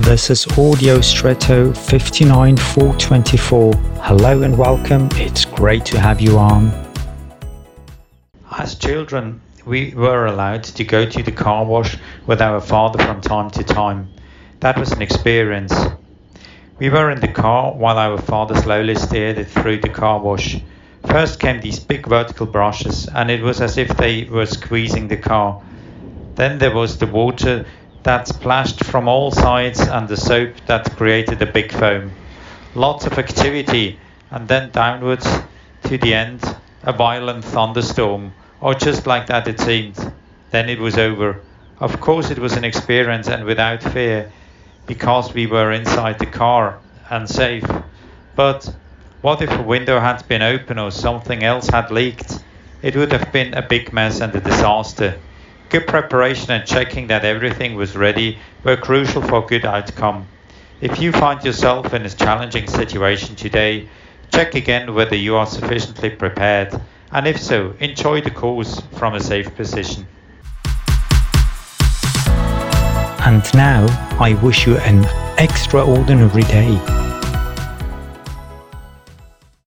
This is Audio Stretto 59424. Hello and welcome. It's great to have you on. As children, we were allowed to go to the car wash with our father from time to time. That was an experience. We were in the car while our father slowly steered it through the car wash. First came these big vertical brushes, and it was as if they were squeezing the car. Then there was the water that splashed from all sides and the soap that created a big foam. Lots of activity, and then downwards to the end, a violent thunderstorm, or just like that it seemed. Then it was over. Of course, it was an experience and without fear because we were inside the car and safe. But what if a window had been open or something else had leaked? It would have been a big mess and a disaster. Good preparation and checking that everything was ready were crucial for good outcome. If you find yourself in a challenging situation today, check again whether you are sufficiently prepared, and if so, enjoy the course from a safe position. And now I wish you an extraordinary day.